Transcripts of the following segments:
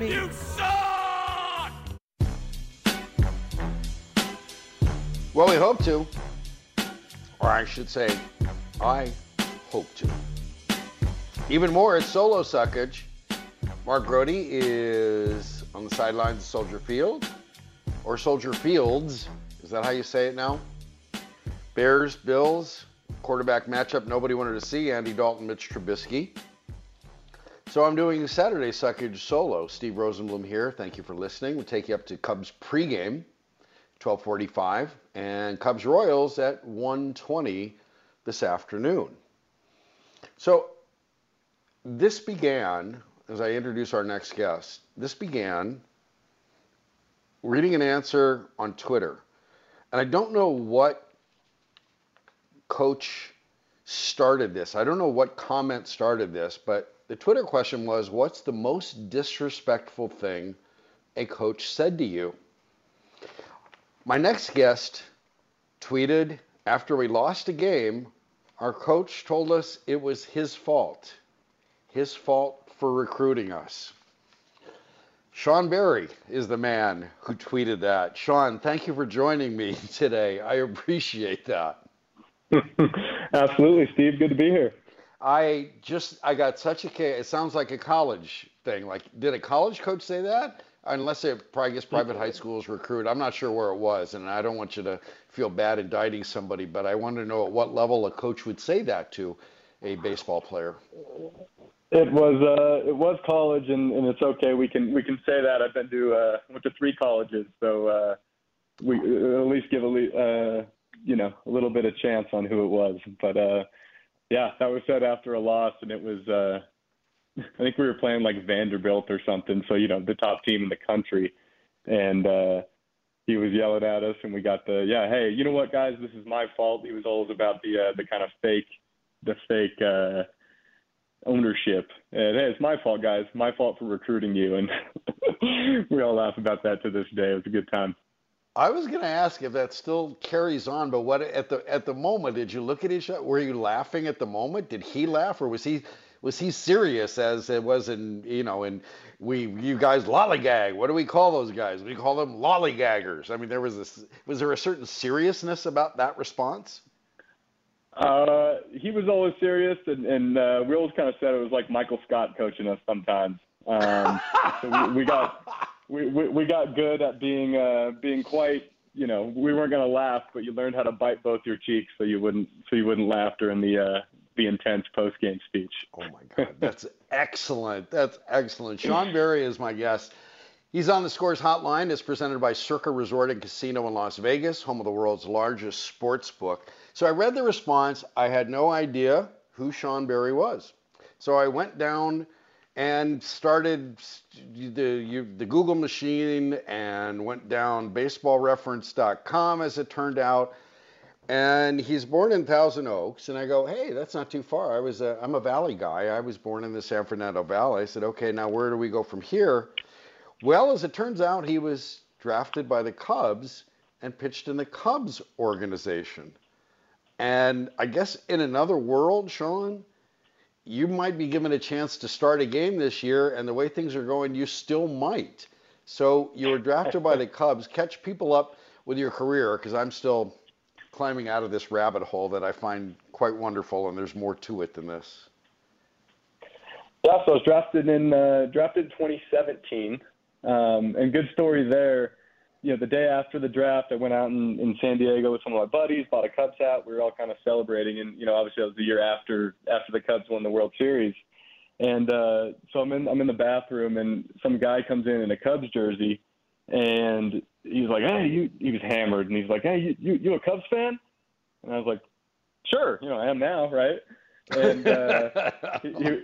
You suck! Well, we hope to. Or I should say, I hope to. Even more, it's solo suckage. Mark Grote is on the sidelines of Soldier Field, or Soldier Fields. Is that how you say it now? Bears, Bills, quarterback matchup nobody wanted to see. Andy Dalton, Mitch Trubisky. So I'm doing Saturday suckage solo. Steve Rosenbloom here. Thank you for listening. We'll take you up to Cubs pregame, 1245, and Cubs Royals at 120 this afternoon. So this began as I introduce our next guest, this began reading an answer on Twitter. And I don't know what coach started this. I don't know what comment started this, but the Twitter question was What's the most disrespectful thing a coach said to you? My next guest tweeted after we lost a game, our coach told us it was his fault. His fault for recruiting us. Sean Barry is the man who tweeted that. Sean, thank you for joining me today. I appreciate that. Absolutely, Steve. Good to be here. I just I got such a it sounds like a college thing. Like did a college coach say that? Unless it probably guess private high schools recruit. I'm not sure where it was, and I don't want you to feel bad indicting somebody, but I want to know at what level a coach would say that to a baseball player. It was uh, it was college, and, and it's okay. We can we can say that. I've been to uh, went to three colleges, so uh, we at least give a uh, you know a little bit of chance on who it was. But uh, yeah, that was said after a loss, and it was uh, I think we were playing like Vanderbilt or something, so you know the top team in the country, and uh, he was yelling at us, and we got the yeah, hey, you know what, guys, this is my fault. He was always about the uh, the kind of fake the fake. Uh, ownership. And hey, it's my fault, guys. My fault for recruiting you. And we all laugh about that to this day. It was a good time. I was going to ask if that still carries on, but what at the at the moment did you look at each other? Were you laughing at the moment? Did he laugh, or was he was he serious as it was in you know in we you guys lollygag? What do we call those guys? We call them lollygaggers. I mean, there was this was there a certain seriousness about that response? Uh, he was always serious, and, and uh, we always kind of said it was like Michael Scott coaching us sometimes. Um, so we, we got we, we, we got good at being uh, being quite. You know, we weren't going to laugh, but you learned how to bite both your cheeks so you wouldn't so you wouldn't laugh during the uh, the intense post game speech. Oh my God, that's excellent. That's excellent. Sean Berry is my guest. He's on the Scores Hotline. It's presented by Circa Resort and Casino in Las Vegas, home of the world's largest sports book. So I read the response. I had no idea who Sean Berry was. So I went down and started the, the Google machine and went down baseballreference.com as it turned out. And he's born in Thousand Oaks. And I go, hey, that's not too far. I was a, I'm a Valley guy. I was born in the San Fernando Valley. I said, okay, now where do we go from here? Well, as it turns out, he was drafted by the Cubs and pitched in the Cubs organization. And I guess in another world, Sean, you might be given a chance to start a game this year, and the way things are going, you still might. So you were drafted by the Cubs. Catch people up with your career, because I'm still climbing out of this rabbit hole that I find quite wonderful, and there's more to it than this. Yeah, so I was drafted in uh, drafted in 2017 Um, and good story there. You know, the day after the draft, I went out in, in San Diego with some of my buddies, bought a Cubs hat. We were all kind of celebrating, and you know, obviously that was the year after after the Cubs won the World Series. And uh, so I'm in I'm in the bathroom, and some guy comes in in a Cubs jersey, and he's like, "Hey, you." He was hammered, and he's like, "Hey, you you, you a Cubs fan?" And I was like, "Sure, you know, I am now, right?" And uh, he,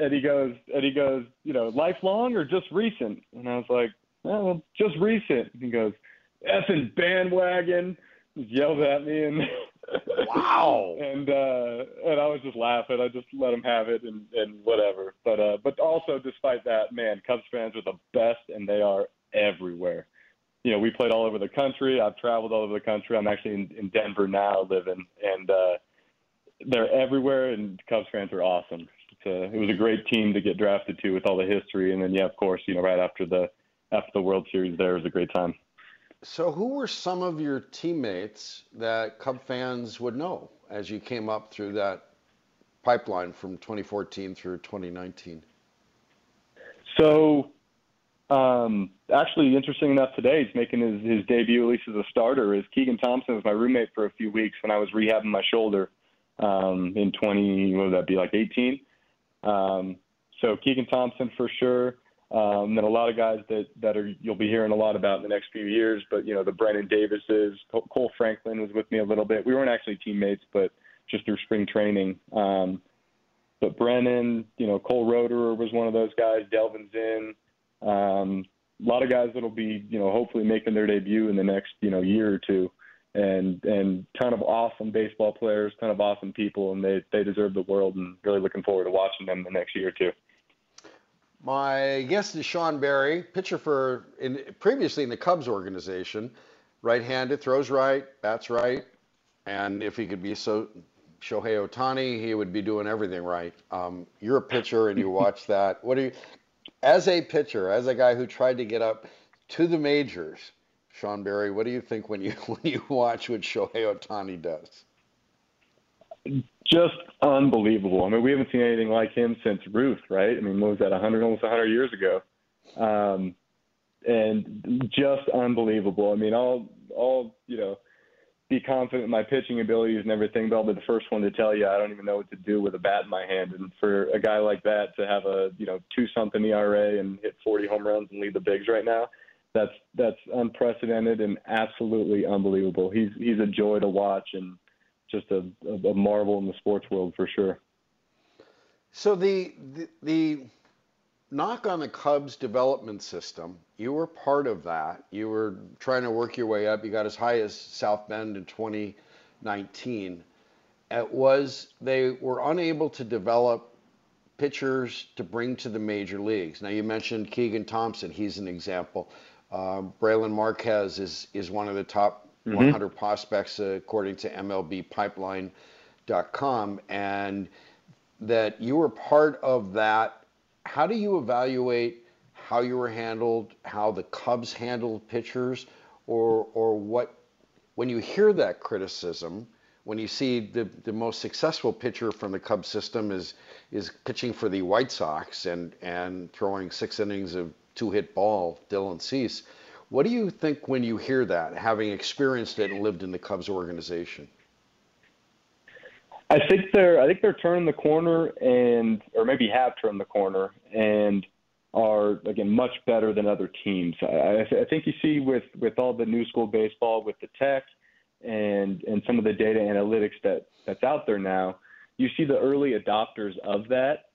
and he goes, and he goes, you know, lifelong or just recent? And I was like, well, just recent. He goes, effing bandwagon. He yelled at me and wow. and uh and I was just laughing. I just let him have it and and whatever. But uh but also despite that, man, Cubs fans are the best and they are everywhere. You know, we played all over the country. I've traveled all over the country. I'm actually in, in Denver now living and uh they're everywhere and Cubs fans are awesome. It's a, it was a great team to get drafted to with all the history and then yeah, of course, you know, right after the after the World Series there was a great time. So, who were some of your teammates that Cub fans would know as you came up through that pipeline from 2014 through 2019? So, um, actually, interesting enough, today he's making his, his debut, at least as a starter. Is Keegan Thompson was my roommate for a few weeks when I was rehabbing my shoulder um, in 20, what would that be, like 18? Um, so Keegan Thompson for sure. Um, then a lot of guys that that are you'll be hearing a lot about in the next few years. But you know the Brennen Davises, Cole Franklin was with me a little bit. We weren't actually teammates, but just through spring training. Um, but Brennen, you know Cole Roederer was one of those guys. Delvin Zinn, um, a lot of guys that'll be you know hopefully making their debut in the next you know year or two. And and ton of awesome baseball players, ton of awesome people, and they they deserve the world. And really looking forward to watching them the next year or two. My guest is Sean Barry, pitcher for in, previously in the Cubs organization, right-handed, throws right, bats right, and if he could be so Shohei Ohtani, he would be doing everything right. Um, you're a pitcher and you watch that. What do you, as a pitcher, as a guy who tried to get up to the majors, Sean Barry, what do you think when you when you watch what Shohei Ohtani does? Just unbelievable. I mean, we haven't seen anything like him since Ruth, right? I mean, what was that, 100, almost 100 years ago? Um, and just unbelievable. I mean, I'll, I'll, you know, be confident in my pitching abilities and everything, but I'll be the first one to tell you I don't even know what to do with a bat in my hand. And for a guy like that to have a, you know, two something ERA and hit 40 home runs and lead the bigs right now, that's that's unprecedented and absolutely unbelievable. He's he's a joy to watch and just a, a, marvel in the sports world for sure. So the, the, the knock on the Cubs development system, you were part of that. You were trying to work your way up. You got as high as South Bend in 2019. It was they were unable to develop pitchers to bring to the major leagues. Now you mentioned Keegan Thompson. He's an example. Um, Brailyn Marquez is is one of the top mm-hmm. 100 prospects according to MLBpipeline.com, and that you were part of that. How do you evaluate how you were handled, how the Cubs handled pitchers, or or what when you hear that criticism? When you see the, the most successful pitcher from the Cubs system is is pitching for the White Sox and and throwing six innings of two hit ball, Dylan Cease what do you think when you hear that, having experienced it and lived in the Cubs organization? I think they're I think they're turning the corner and or maybe have turned the corner and are again much better than other teams. I, I think you see with with all the new school baseball with the tech and and some of the data analytics that that's out there now, you see the early adopters of that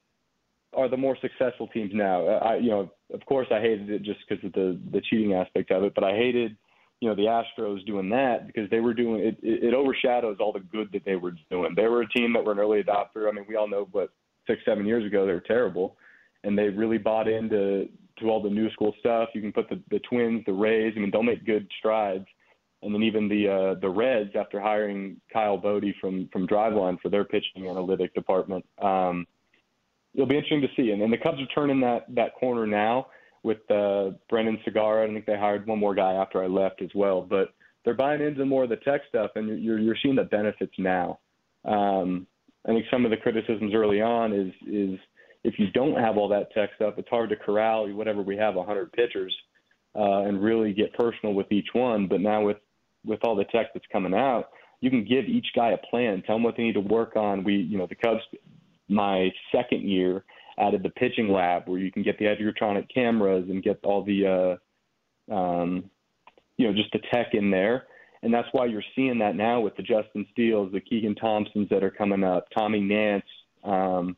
are the more successful teams now. I, you know, of course, I hated it just because of the the cheating aspect of it, but I hated, you know, the Astros doing that because they were doing it. It, it overshadows all the good that they were doing. They were a team that were an early adopter. I mean, we all know what six, seven years ago they were terrible, and they really bought into to all the new school stuff. You can put the the Twins, the Rays. I mean, they'll make good strides. And then even the uh, the Reds, after hiring Kyle Boddy from from Driveline for their pitching analytic department, um, it'll be interesting to see. And, and the Cubs are turning that that corner now with uh, Brendan Sagara. I think they hired one more guy after I left as well. But they're buying into more of the tech stuff, and you're you're seeing the benefits now. Um, I think some of the criticisms early on is is if you don't have all that tech stuff, it's hard to corral whatever we have 100 pitchers uh, and really get personal with each one. But now with with all the tech that's coming out, you can give each guy a plan, tell them what they need to work on. We, you know, the Cubs, my second year added the pitching lab where you can get the Edgertronic cameras and get all the, uh, um, you know, just the tech in there. And that's why you're seeing that now with the Justin Steeles, the Keegan Thompsons that are coming up, Tommy Nance, um,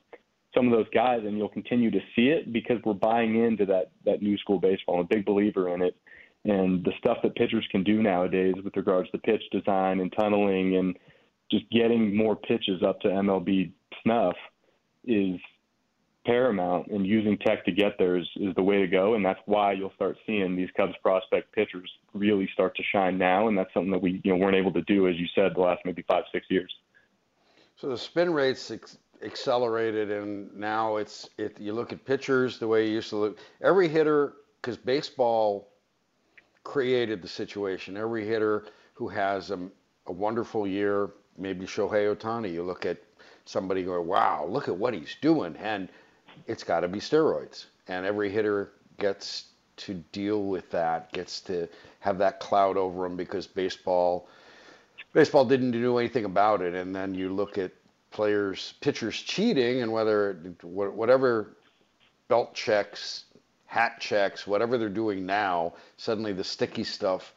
some of those guys, and you'll continue to see it because we're buying into that that new school baseball. I'm a big believer in it and the stuff that pitchers can do nowadays with regards to pitch design and tunneling and just getting more pitches up to MLB snuff is paramount and using tech to get there is, is the way to go and that's why you'll start seeing these Cubs prospect pitchers really start to shine now and that's something that we you know weren't able to do as you said the last maybe 5 6 years. So the spin rates ex- accelerated and now it's it you look at pitchers the way you used to look every hitter cuz baseball created the situation. Every hitter who has a, a wonderful year, maybe Shohei Ohtani, you look at somebody go, wow, look at what he's doing. And it's got to be steroids. And every hitter gets to deal with that, gets to have that cloud over him because baseball baseball didn't do anything about it. And then you look at players, pitchers cheating, and whether whatever belt checks hat checks, whatever they're doing now, suddenly the sticky stuff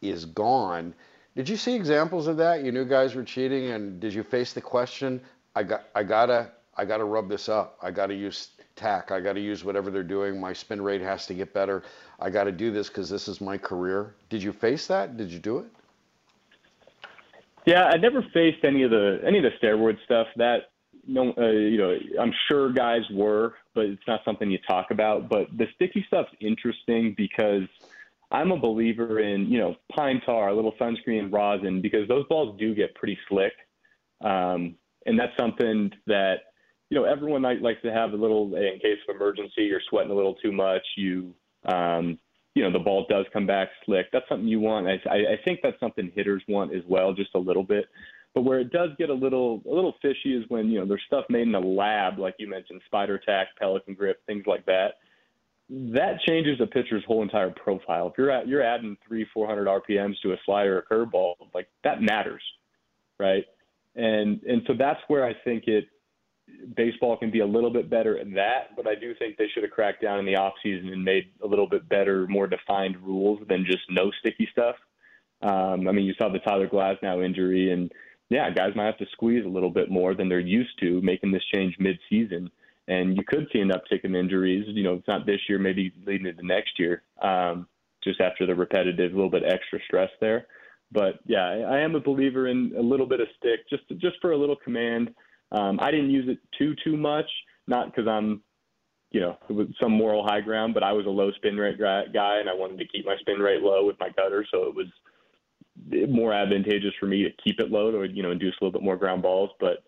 is gone. Did you see examples of that? You knew guys were cheating, and did you face the question? I got, I gotta, I gotta rub this up. I gotta use tack. I gotta use whatever they're doing. My spin rate has to get better. I gotta do this because this is my career. Did you face that? Did you do it? Yeah, I never faced any of the any of the steroid stuff. That no, uh, you know, I'm sure guys were, but it's not something you talk about. But the sticky stuff's interesting because I'm a believer in, you know, pine tar, a little sunscreen, rosin, because those balls do get pretty slick. Um, and that's something that, you know, everyone might likes to have a little, in case of emergency, you're sweating a little too much, you, um, you know, the ball does come back slick. That's something you want. I, I think that's something hitters want as well, just a little bit. But where it does get a little a little fishy is when you know there's stuff made in a lab, like you mentioned, spider tack, pelican grip, things like that. That changes a pitcher's whole entire profile. If you're at you're adding three, four hundred RPMs to a slider or curveball, like that matters, right? And and so that's where I think it baseball can be a little bit better at that, but I do think they should have cracked down in the off season and made a little bit better, more defined rules than just no sticky stuff. Um, I mean, you saw the Tyler Glasnow injury, and yeah, guys might have to squeeze a little bit more than they're used to making this change mid-season. And you could see an uptick in injuries. You know, it's not this year, maybe leading into next year, um, just after the repetitive, little bit extra stress there. But yeah, I am a believer in a little bit of stick, just just for a little command. Um, I didn't use it too too much, not because I'm, you know, it was some moral high ground, but I was a low spin rate guy, and I wanted to keep my spin rate low with my cutter, so it was more advantageous for me to keep it low to you know induce a little bit more ground balls. But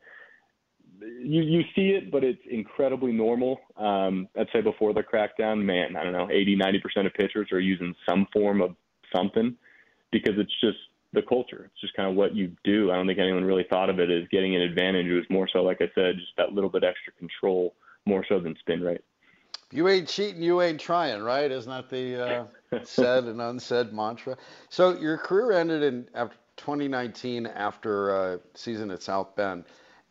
you you see it, but it's incredibly normal. Um, I'd say before the crackdown, man, I don't know, 80, 90 percent of pitchers are using some form of something because it's just the culture. It's just kind of what you do. I don't think anyone really thought of it as getting an advantage. It was more so, like I said, just that little bit extra control, more so than spin rate. You ain't cheating, you ain't trying, right? Isn't that the uh, said and unsaid mantra? So your career ended in after 2019 after a uh, season at South Bend.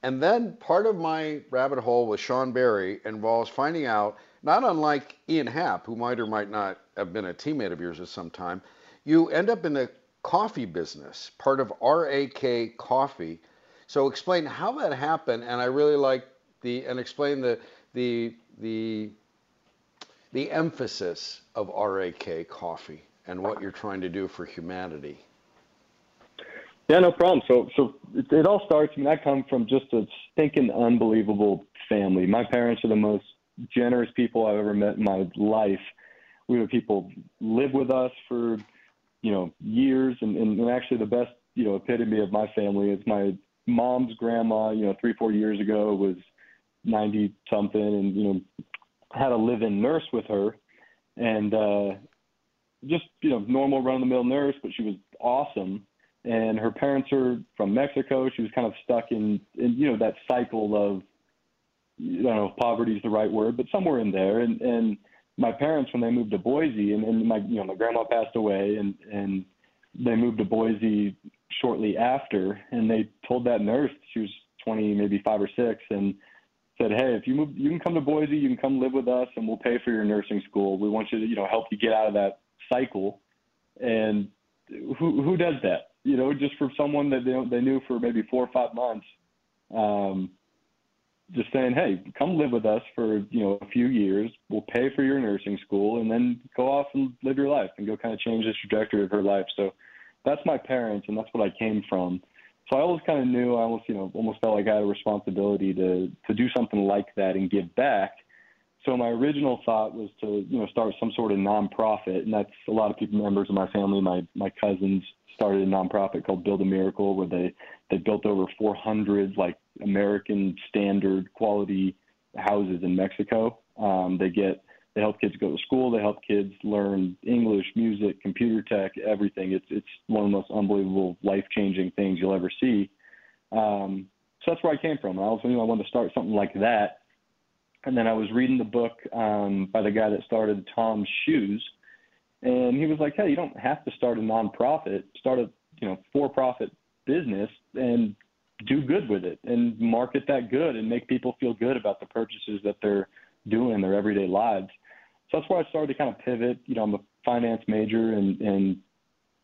And then part of my rabbit hole with Sean Barry involves finding out, not unlike Ian Happ, who might or might not have been a teammate of yours at some time, you end up in the coffee business, part of RAK Coffee. So explain how that happened, and I really like the and explain the the the the emphasis of RAK coffee and what you're trying to do for humanity. Yeah, no problem. So, so it, it all starts. I mean, I come from just a stinking unbelievable family. My parents are the most generous people I've ever met in my life. We have people live with us for, you know, years, and, and, actually the best, you know, epitome of my family is my mom's grandma. You know, three, four years ago was ninety something, and you know, had a live-in nurse with her, and uh, just you know normal run-of-the-mill nurse, but she was awesome. And her parents are from Mexico. She was kind of stuck in, in you know that cycle of don't know poverty is the right word, but somewhere in there. And and my parents when they moved to Boise, and, and my you know my grandma passed away, and and they moved to Boise shortly after, and they told that nurse she was 20, maybe five or six, and said, "Hey, if you move, you can come to Boise, you can come live with us, and we'll pay for your nursing school. We want you to, you know, help you get out of that cycle." And who who does that? You know, just for someone that they they knew for maybe four or five months, um, just saying, "Hey, come live with us for you know a few years. We'll pay for your nursing school, and then go off and live your life and go kind of change the trajectory of her life." So that's my parents, and that's what I came from. So I always kind of knew, I almost, you know, almost felt like I had a responsibility to to do something like that and give back. So my original thought was to, you know, start some sort of nonprofit, and that's a lot of people, members of my family, my my cousins started a nonprofit called Build a Miracle, where they they built over 400 like American standard quality houses in Mexico. Um, they get they help kids go to school. They help kids learn English, music, computer tech, everything. It's it's one of the most unbelievable, life changing things you'll ever see. Um, so that's where I came from. I was knew I wanted to start something like that. And then I was reading the book um, by the guy that started Tom's Shoes, and he was like, "Hey, you don't have to start a nonprofit. Start a you know for-profit business and do good with it, and market that good, and make people feel good about the purchases that they're doing in their everyday lives." So that's where I started to kind of pivot. You know, I'm a finance major and and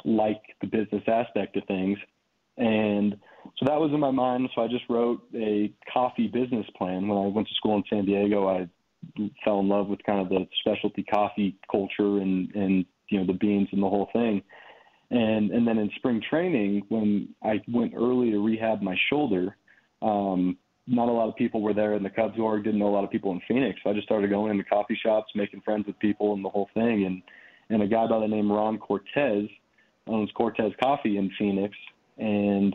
like the business aspect of things. And so that was in my mind. So I just wrote a coffee business plan. When I went to school in San Diego, I fell in love with kind of the specialty coffee culture and and you know the beans and the whole thing. And and then in spring training, when I went early to rehab my shoulder, um, not a lot of people were there in the Cubs org. Didn't know a lot of people in Phoenix. So I just started going into coffee shops, making friends with people, and the whole thing. And and a guy by the name Ron Cortez owns Cortez Coffee in Phoenix, and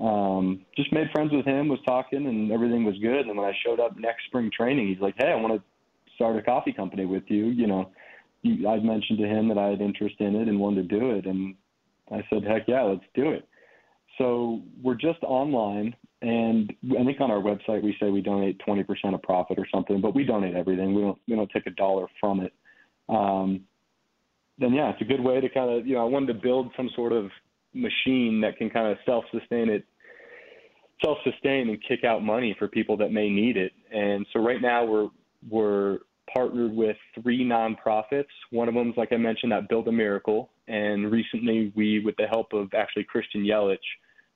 um, just made friends with him. Was talking, and everything was good. And when I showed up next spring training, he's like, "Hey, I want to start a coffee company with you." You know, I mentioned to him that I had interest in it and wanted to do it, and I said, "Heck yeah, let's do it." So we're just online. And I think on our website we say we donate 20% of profit or something, but we donate everything. We don't we don't take a dollar from it. Um, then yeah, it's a good way to kind of you know I wanted to build some sort of machine that can kind of self-sustain it, self-sustain and kick out money for people that may need it. And so right now we're we're partnered with three nonprofits. One of them is like I mentioned that Build a Miracle, and recently we, with the help of actually Christian Yelich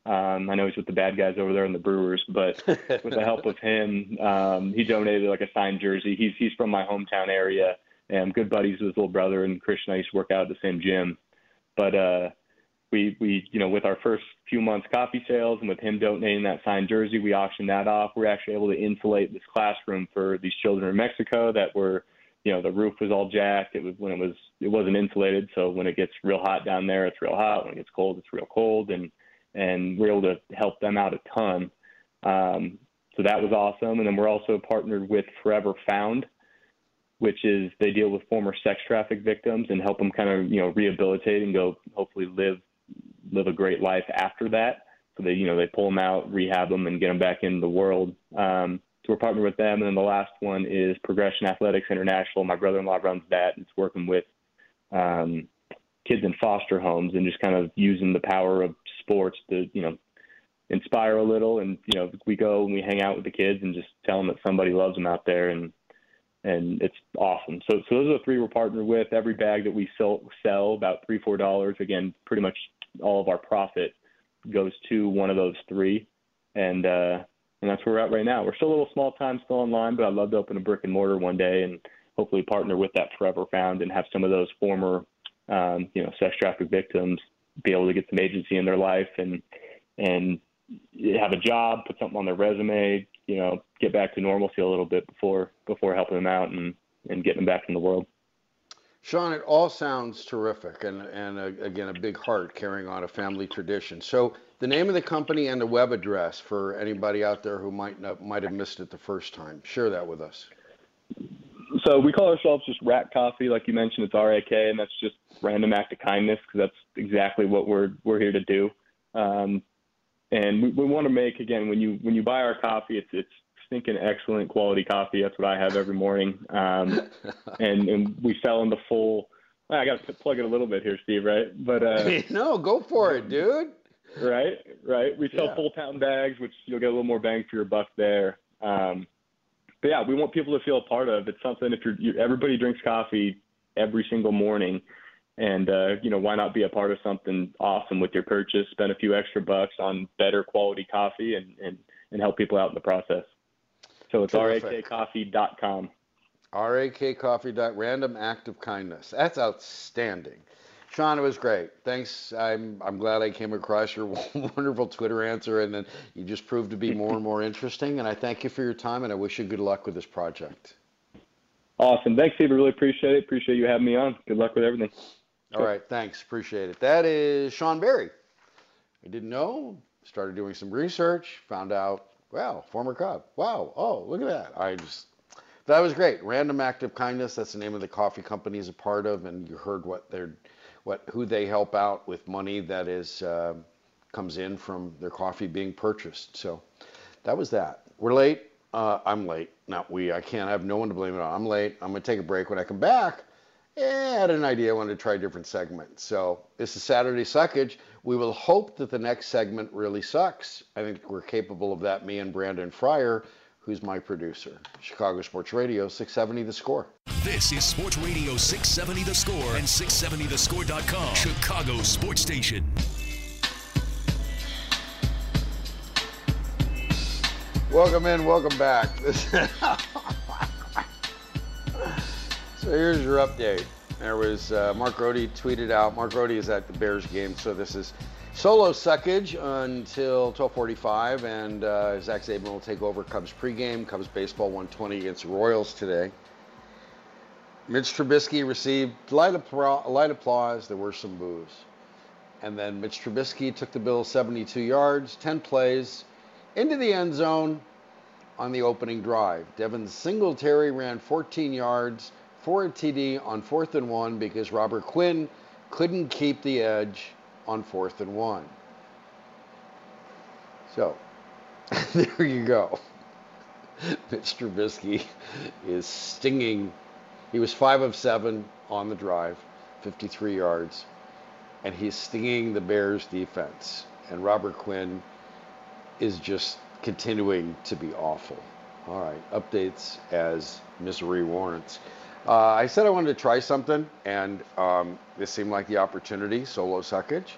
um, I know he's with the bad guys over there in the Brewers, but with the help of him, um, he donated like a signed jersey. He's he's from my hometown area, and I'm good buddies with his little brother. And Christian, I used to work out at the same gym, but uh, we we you know with our first few months coffee sales and with him donating that signed jersey, we auctioned that off. We we're actually able to insulate this classroom for these children in Mexico that were you know the roof was all jacked. It was when it was it wasn't insulated, so when it gets real hot down there, it's real hot. When it gets cold, it's real cold, and and we're able to help them out a ton. Um, so that was awesome. And then we're also partnered with Forever Found, which is they deal with former sex traffic victims and help them kind of you know rehabilitate and go hopefully live live a great life after that. So they you know they pull them out, rehab them, and get them back into the world. Um, so we're partnered with them. And then the last one is Progression Athletics International. My brother-in-law runs that. It's working with um, kids in foster homes and just kind of using the power of sports to you know inspire a little and you know we go and we hang out with the kids and just tell them that somebody loves them out there and and it's awesome so so those are the three we're partnered with every bag that we sell sell about three four dollars again pretty much all of our profit goes to one of those three and uh and that's where we're at right now we're still a little small time still online but i'd love to open a brick and mortar one day and hopefully partner with that forever found and have some of those former um, you know sex traffic victims be able to get some agency in their life and and have a job, put something on their resume, you know, get back to normalcy a little bit before before helping them out and and getting them back in the world. Sean, it all sounds terrific, and and uh, again, a big heart carrying on a family tradition. So, the name of the company and the web address for anybody out there who might not might have missed it the first time. Share that with us. So we call ourselves just RAK Coffee, like you mentioned. It's R A K, and that's just random act of kindness because that's exactly what we're we're here to do. Um, and we, we want to make again when you when you buy our coffee, it's it's stinking excellent quality coffee. That's what I have every morning. Um, and and we sell in the full. I got to plug it a little bit here, Steve. Right? But uh, no, go for it, dude. Right, right. We sell Yeah. full pound bags, which you'll get a little more bang for your buck there. Um, but yeah, we want people to feel a part of. It's something if you're, you, everybody drinks coffee every single morning, and uh, you know why not be a part of something awesome with your purchase? Spend a few extra bucks on better quality coffee and and, and help people out in the process. So it's Terrific. rakcoffee.com. RAK Coffee. Random act of kindness. That's outstanding. Sean, it was great. Thanks. I'm I'm glad I came across your wonderful Twitter answer, and then you just proved to be more and more interesting. And I thank you for your time, and I wish you good luck with this project. Awesome. Thanks, Steve. I really appreciate it. Appreciate you having me on. Good luck with everything. All right, thanks. Appreciate it. That is Sean Berry. I didn't know. Started doing some research. Found out. Wow, former cop. Wow. Oh, look at that. I just. That was great. Random Act of Kindness. That's the name of the coffee company he's a part of, and you heard what they're, what who they help out with money that is uh, comes in from their coffee being purchased. So, that was that. We're late. Uh, I'm late. Not we. I can't I have no one to blame it on. I'm late. I'm gonna take a break. When I come back, eh, I had an idea. I wanted to try a different segment. So this is Saturday Suckage. We will hope that the next segment really sucks. I think we're capable of that. Me and Brandon Fryer, who's my producer. Chicago Sports Radio, 670 The Score. This is Sports Radio 670 The Score and 670thescore.com. Chicago Sports Station. Welcome in, welcome back. So here's your update. There was uh, Mark Grote tweeted out. Mark Grote is at the Bears game, so this is solo suckage until 12:45, and uh, Zach Zaidman will take over Cubs pregame. Cubs baseball 120 against Royals today. Mitch Trubisky received light, appla- light applause. There were some boos. And then Mitch Trubisky took the Bills 72 yards, 10 plays, into the end zone on the opening drive. Devin Singletary ran 14 yards for a TD on fourth and one because Robert Quinn couldn't keep the edge on fourth and one. So, there you go. Mitch Trubisky is stinging. He was five of seven on the drive, 53 yards, and he's stinging the Bears defense. And Robert Quinn is just continuing to be awful. All right, updates as misery warrants. Uh, I said I wanted to try something, and um, this seemed like the opportunity, solo suckage.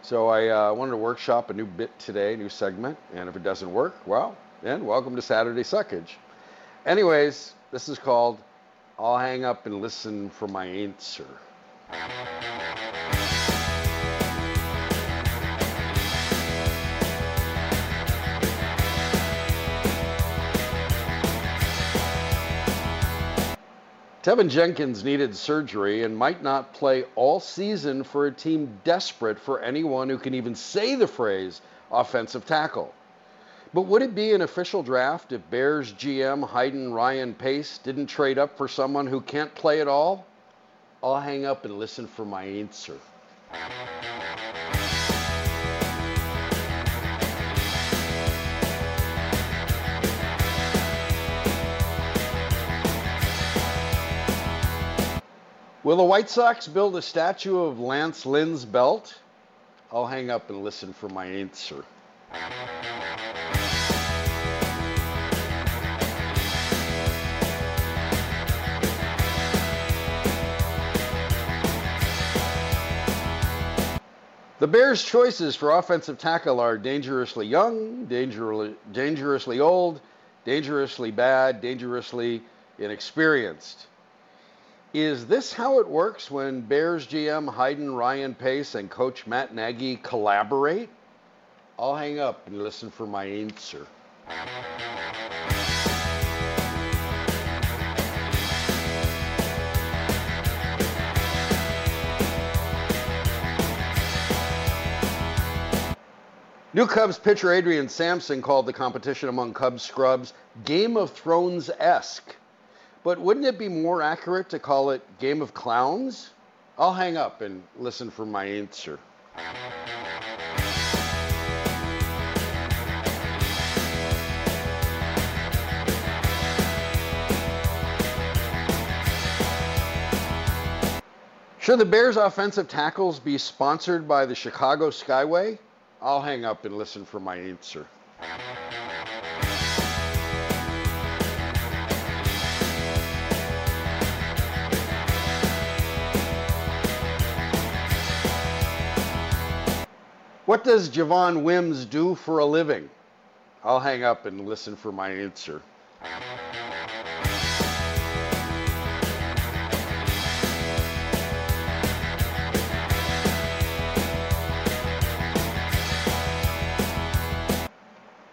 So I uh, wanted to workshop a new bit today, new segment, and if it doesn't work, well, then welcome to Saturday Suckage. Anyways, this is called I'll Hang Up and Listen for My Answer. Teven Jenkins needed surgery and might not play all season for a team desperate for anyone who can even say the phrase offensive tackle. But would it be an official draft if Bears GM Hayden Ryan Pace didn't trade up for someone who can't play at all? I'll hang up and listen for my answer. Will the White Sox build a statue of Lance Lynn's belt? I'll hang up and listen for my answer. The Bears' choices for offensive tackle are dangerously young, dangerously, dangerously old, dangerously bad, dangerously inexperienced. Is this how it works when Bears GM Hayden Ryan Pace and coach Matt Nagy collaborate? I'll hang up and listen for my answer. New Cubs pitcher Adrian Sampson called the competition among Cubs scrubs Game of Thrones esque. But wouldn't it be more accurate to call it Game of Clowns? I'll hang up and listen for my answer. Should the Bears' offensive tackles be sponsored by the Chicago Skyway? I'll hang up and listen for my answer. What does Javon Wims do for a living? I'll hang up and listen for my answer.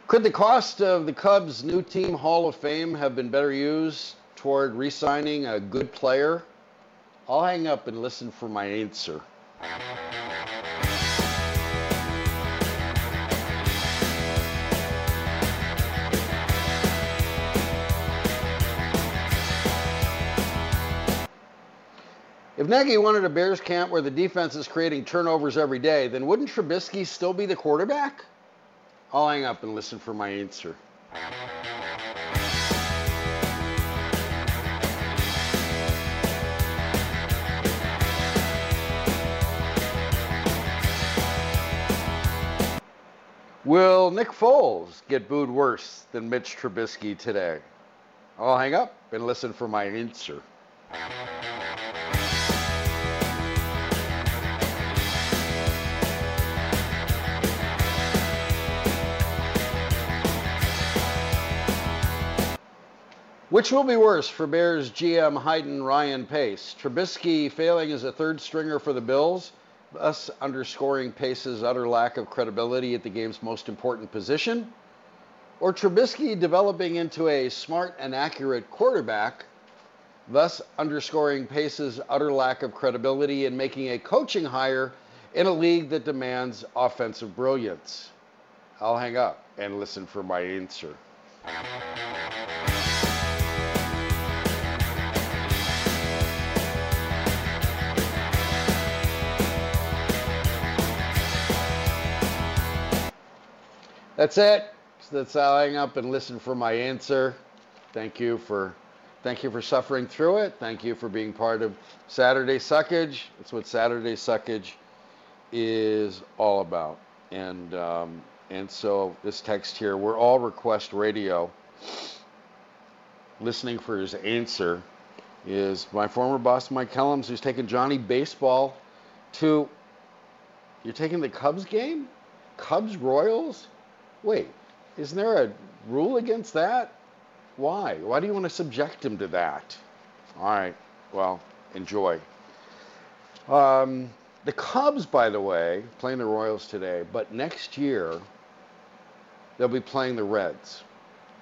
Could the cost of the Cubs' new team Hall of Fame have been better used toward re signing a good player? I'll hang up and listen for my answer. If Nagy wanted a Bears camp where the defense is creating turnovers every day, then wouldn't Trubisky still be the quarterback? I'll hang up and listen for my answer. Will Nick Foles get booed worse than Mitch Trubisky today? I'll hang up and listen for my answer. Which will be worse for Bears GM Hayden Ryan Pace? Trubisky failing as a third stringer for the Bills, thus underscoring Pace's utter lack of credibility at the game's most important position? Or Trubisky developing into a smart and accurate quarterback, thus underscoring Pace's utter lack of credibility and making a coaching hire in a league that demands offensive brilliance? I'll hang up and listen for my answer. That's it. So that's how I hang up and listen for my answer. Thank you for thank you for suffering through it. Thank you for being part of Saturday Suckage. That's what Saturday Suckage is all about. And um, and so this text here, we're all request radio. Listening for his answer is my former boss Mike Helms, who's taking Johnny Baseball to. You're taking the Cubs game, Cubs Royals. Wait, isn't there a rule against that? Why? Why do you want to subject him to that? All right, well, enjoy. Um, the Cubs, by the way, playing the Royals today, but next year they'll be playing the Reds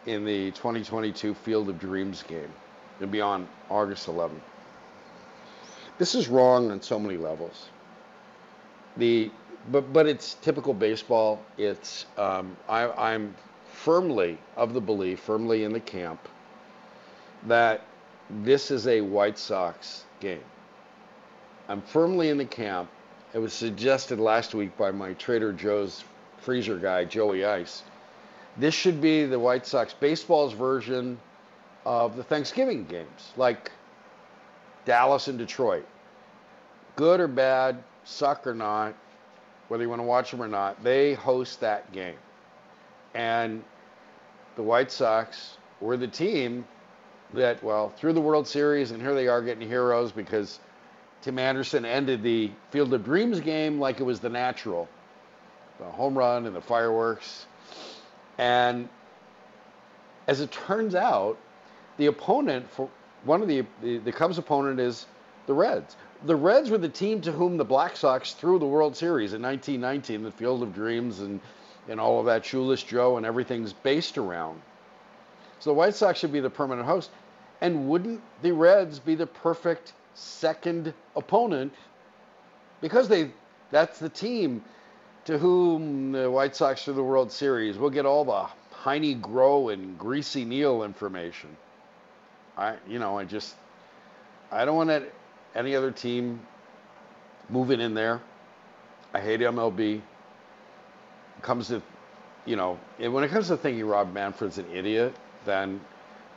in the 2022 Field of Dreams game. It'll be on August 11th. This is wrong on so many levels. The but but it's typical baseball. It's um, I, I'm firmly of the belief, firmly in the camp, that this is a White Sox game. I'm firmly in the camp. It was suggested last week by my Trader Joe's freezer guy, Joey Ice. This should be the White Sox baseball's version of the Thanksgiving games, like Dallas and Detroit. Good or bad, suck or not, whether you want to watch them or not, they host that game. And the White Sox were the team that, well, through the World Series, and here they are getting heroes because Tim Anderson ended the Field of Dreams game like it was the natural the home run and the fireworks. And as it turns out, the opponent for one of the, the, the Cubs opponent is the Reds the Reds were the team to whom the Black Sox threw the World Series in 1919, the Field of Dreams and, and all of that, Shoeless Joe and everything's based around. So the White Sox should be the permanent host. And wouldn't the Reds be the perfect second opponent? Because they that's the team to whom the White Sox threw the World Series. We'll get all the Heinie Groh and Greasy Neale information. I you know, I just I don't want to any other team moving in there. I hate MLB. Comes to, you know, when it comes to thinking Rob Manfred's an idiot, then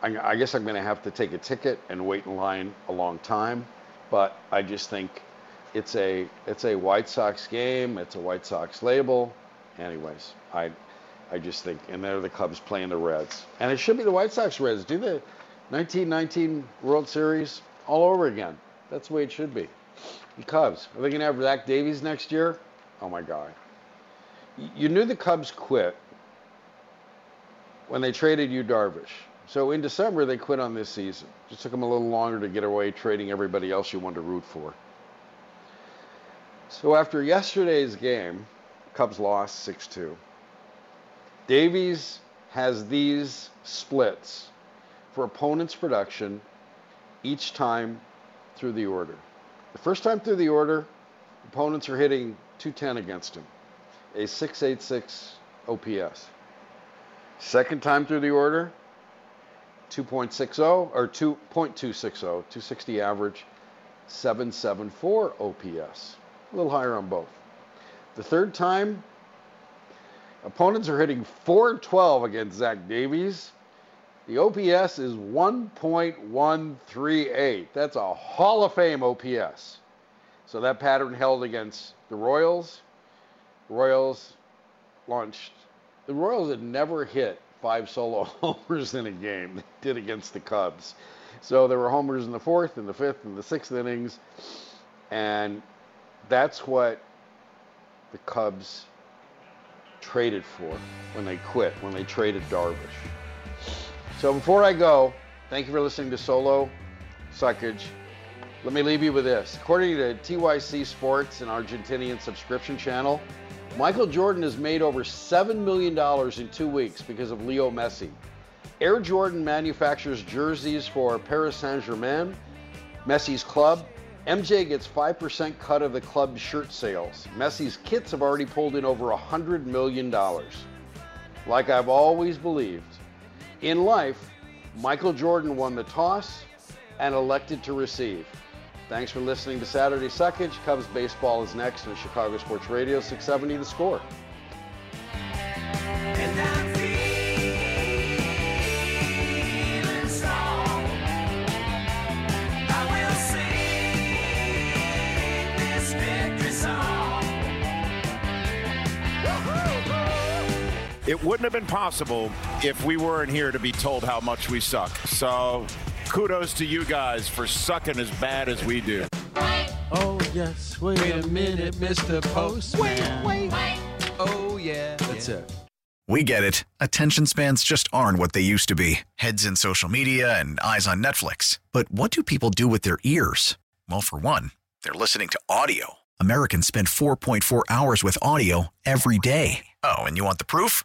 I, I guess I'm going to have to take a ticket and wait in line a long time. But I just think it's a it's a White Sox game. It's a White Sox label. Anyways, I I just think, and there are the Cubs playing the Reds, and it should be the White Sox Reds. Do the 1919 World Series all over again. That's the way it should be. The Cubs are they going to have Zach Davies next year? Oh my God! You knew the Cubs quit when they traded Yu Darvish. So in December they quit on this season. Just took them a little longer to get away trading everybody else you wanted to root for. So after yesterday's game, Cubs lost 6-2. Davies has these splits for opponent's production each time through the order. The first time through the order, opponents are hitting 210 against him, a 686 OPS. Second time through the order, 2.60 or 2.260, 260 average, 774 OPS. A little higher on both. The third time, opponents are hitting 412 against Zach Davies. The OPS is 1.138. That's a Hall of Fame OPS. So that pattern held against the Royals. Royals launched. The Royals had never hit five solo homers in a game. They did against the Cubs. So there were homers in the fourth and the fifth and the sixth innings. And that's what the Cubs traded for when they quit, when they traded Darvish. So before I go, thank you for listening to Solo Suckage. Let me leave you with this. According to TYC Sports, an Argentinian subscription channel, Michael Jordan has made over $7 million in two weeks because of Leo Messi. Air Jordan manufactures jerseys for Paris Saint Germain, Messi's club, MJ gets 5% cut of the club's shirt sales. Messi's kits have already pulled in over $100 million. Like I've always believed, in life, Michael Jordan won the toss and elected to receive. Thanks for listening to Saturday Suckage. Cubs baseball is next on Chicago Sports Radio 670 The Score. It wouldn't have been possible if we weren't here to be told how much we suck. So kudos to you guys for sucking as bad as we do. Oh, yes. Wait, a minute, Mr. Postman. Wait, wait. Oh, yeah. That's it. We get it. Attention spans just aren't what they used to be heads in social media and eyes on Netflix. But what do people do with their ears? Well, for one, they're listening to audio. Americans spend 4.4 hours with audio every day. Oh, and you want the proof?